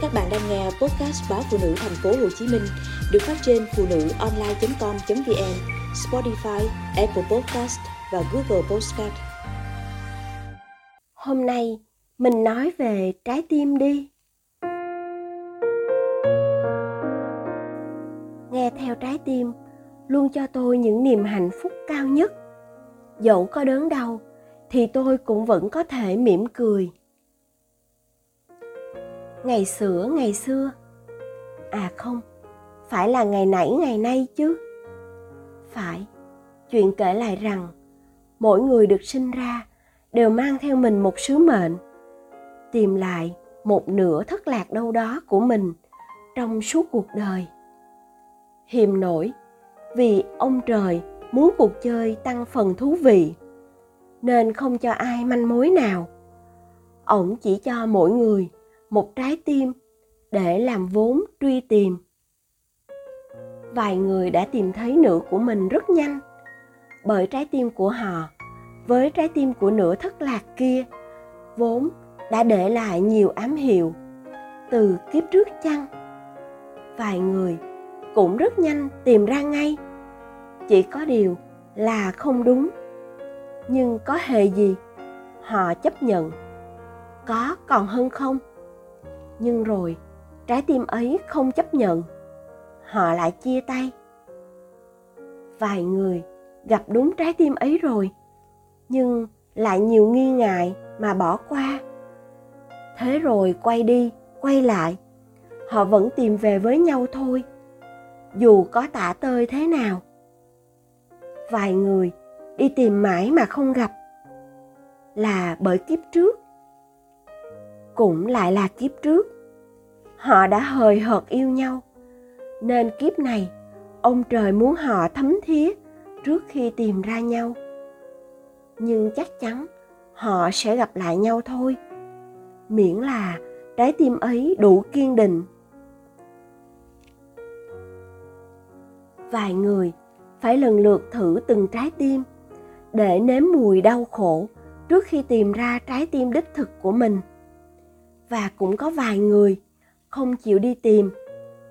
Các bạn đang nghe podcast báo phụ nữ thành phố Hồ Chí Minh được phát trên phụ nữ online.com.vn, Spotify, Apple Podcast và Google Podcast. Hôm nay mình nói về trái tim đi. Nghe theo trái tim luôn cho tôi những niềm hạnh phúc cao nhất. Dẫu có đớn đau thì tôi cũng vẫn có thể mỉm cười ngày xưa ngày xưa. À không, phải là ngày nãy, ngày nay chứ. Phải, chuyện kể lại rằng, mỗi người được sinh ra đều mang theo mình một sứ mệnh, tìm lại một nửa thất lạc đâu đó của mình trong suốt cuộc đời. Hiềm nổi, vì ông trời muốn cuộc chơi tăng phần thú vị, nên không cho ai manh mối nào. Ổng chỉ cho mỗi người một trái tim để làm vốn truy tìm. Vài người đã tìm thấy nửa của mình rất nhanh, bởi trái tim của họ với trái tim của nửa thất lạc kia vốn đã để lại nhiều ám hiệu từ kiếp trước chăng? Vài người cũng rất nhanh tìm ra ngay, chỉ có điều là không đúng, nhưng có hề gì họ chấp nhận có còn hơn không? Nhưng rồi, trái tim ấy không chấp nhận. Họ lại chia tay. Vài người gặp đúng trái tim ấy rồi, nhưng lại nhiều nghi ngại mà bỏ qua. Thế rồi quay đi, quay lại. Họ vẫn tìm về với nhau thôi, dù có tả tơi thế nào. Vài người đi tìm mãi mà không gặp, là bởi kiếp trước cũng lại là kiếp trước. Họ đã hời hợt yêu nhau. Nên kiếp này, ông trời muốn họ thấm thía trước khi tìm ra nhau. Nhưng chắc chắn, họ sẽ gặp lại nhau thôi. Miễn là trái tim ấy đủ kiên định. Vài người phải lần lượt thử từng trái tim để nếm mùi đau khổ trước khi tìm ra trái tim đích thực của mình và cũng có vài người không chịu đi tìm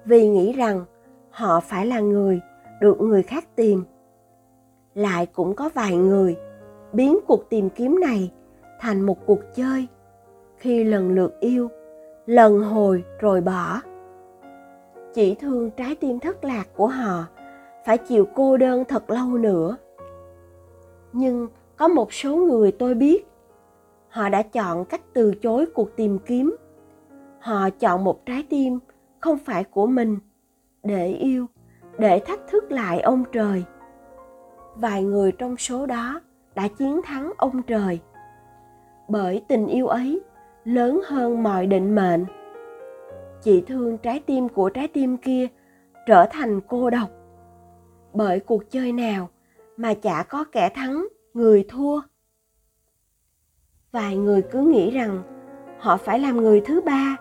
vì nghĩ rằng họ phải là người được người khác tìm. Lại cũng có vài người biến cuộc tìm kiếm này thành một cuộc chơi khi lần lượt yêu, lần hồi rồi bỏ. Chỉ thương trái tim thất lạc của họ phải chịu cô đơn thật lâu nữa. Nhưng có một số người tôi biết họ đã chọn cách từ chối cuộc tìm kiếm. Họ chọn một trái tim không phải của mình, để yêu, để thách thức lại ông trời. Vài người trong số đó đã chiến thắng ông trời. Bởi tình yêu ấy lớn hơn mọi định mệnh. Chị thương trái tim của trái tim kia trở thành cô độc. Bởi cuộc chơi nào mà chả có kẻ thắng, người thua vài người cứ nghĩ rằng họ phải làm người thứ ba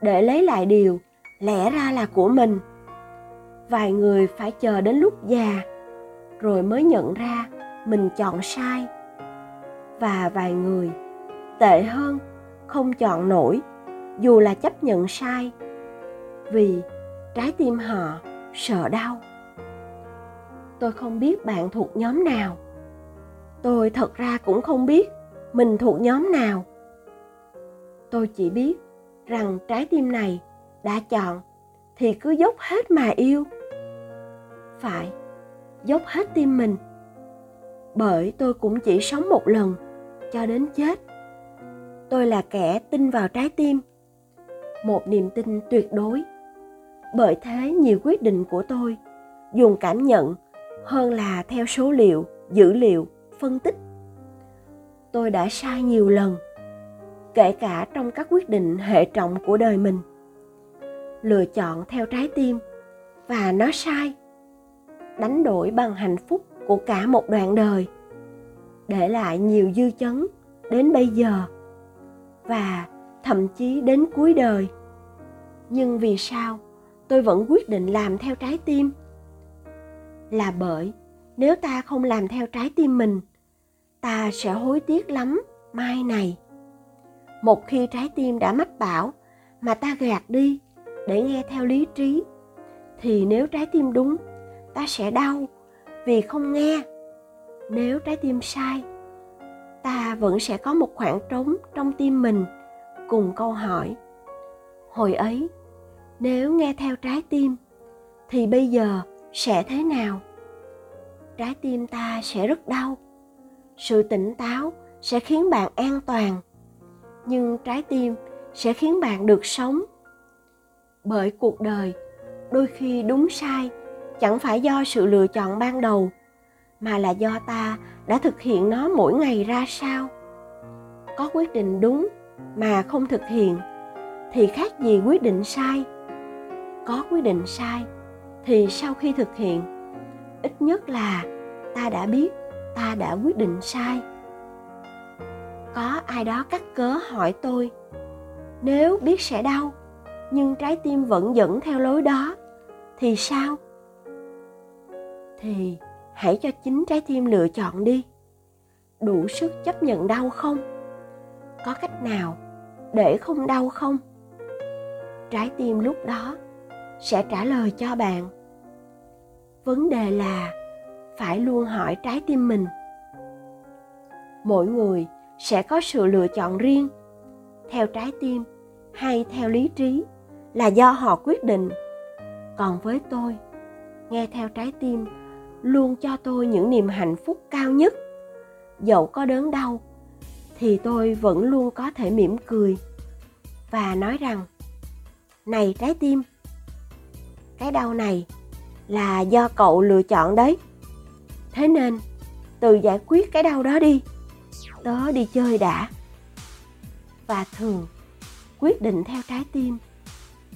để lấy lại điều lẽ ra là của mình. Vài người phải chờ đến lúc già rồi mới nhận ra mình chọn sai. Và vài người tệ hơn không chọn nổi, dù là chấp nhận sai, vì trái tim họ sợ đau. Tôi không biết bạn thuộc nhóm nào. Tôi thật ra cũng không biết mình thuộc nhóm nào? Tôi chỉ biết rằng trái tim này đã chọn thì cứ dốc hết mà yêu. Phải, dốc hết tim mình. Bởi tôi cũng chỉ sống một lần cho đến chết. Tôi là kẻ tin vào trái tim, một niềm tin tuyệt đối. Bởi thế nhiều quyết định của tôi dùng cảm nhận hơn là theo số liệu, dữ liệu, phân tích tôi đã sai nhiều lần, kể cả trong các quyết định hệ trọng của đời mình. Lựa chọn theo trái tim, và nó sai, đánh đổi bằng hạnh phúc của cả một đoạn đời, để lại nhiều dư chấn đến bây giờ, và thậm chí đến cuối đời. Nhưng vì sao tôi vẫn quyết định làm theo trái tim? Là bởi nếu ta không làm theo trái tim mình ta sẽ hối tiếc lắm, mai này. Một khi trái tim đã mách bảo mà ta gạt đi để nghe theo lý trí, thì nếu trái tim đúng, ta sẽ đau vì không nghe. Nếu trái tim sai, ta vẫn sẽ có một khoảng trống trong tim mình cùng câu hỏi, hồi ấy, nếu nghe theo trái tim, thì bây giờ sẽ thế nào? Trái tim ta sẽ rất đau sự tỉnh táo sẽ khiến bạn an toàn, nhưng trái tim sẽ khiến bạn được sống. Bởi cuộc đời đôi khi đúng sai chẳng phải do sự lựa chọn ban đầu, mà là do ta đã thực hiện nó mỗi ngày ra sao. Có quyết định đúng mà không thực hiện thì khác gì quyết định sai. Có quyết định sai thì sau khi thực hiện, ít nhất là ta đã biết ta đã quyết định sai. Có ai đó cắt cớ hỏi tôi, nếu biết sẽ đau, nhưng trái tim vẫn dẫn theo lối đó, thì sao? Thì hãy cho chính trái tim lựa chọn đi. Đủ sức chấp nhận đau không? Có cách nào để không đau không? Trái tim lúc đó sẽ trả lời cho bạn. Vấn đề là phải luôn hỏi trái tim mình. Mỗi người sẽ có sự lựa chọn riêng. Theo trái tim hay theo lý trí là do họ quyết định. Còn với tôi, nghe theo trái tim luôn cho tôi những niềm hạnh phúc cao nhất. Dẫu có đớn đau, thì tôi vẫn luôn có thể mỉm cười và nói rằng, này trái tim, cái đau này là do cậu lựa chọn đấy thế nên từ giải quyết cái đau đó đi. Tớ đi chơi đã. Và thường, quyết định theo trái tim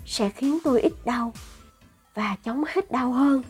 sẽ khiến tôi ít đau và chống hết đau hơn.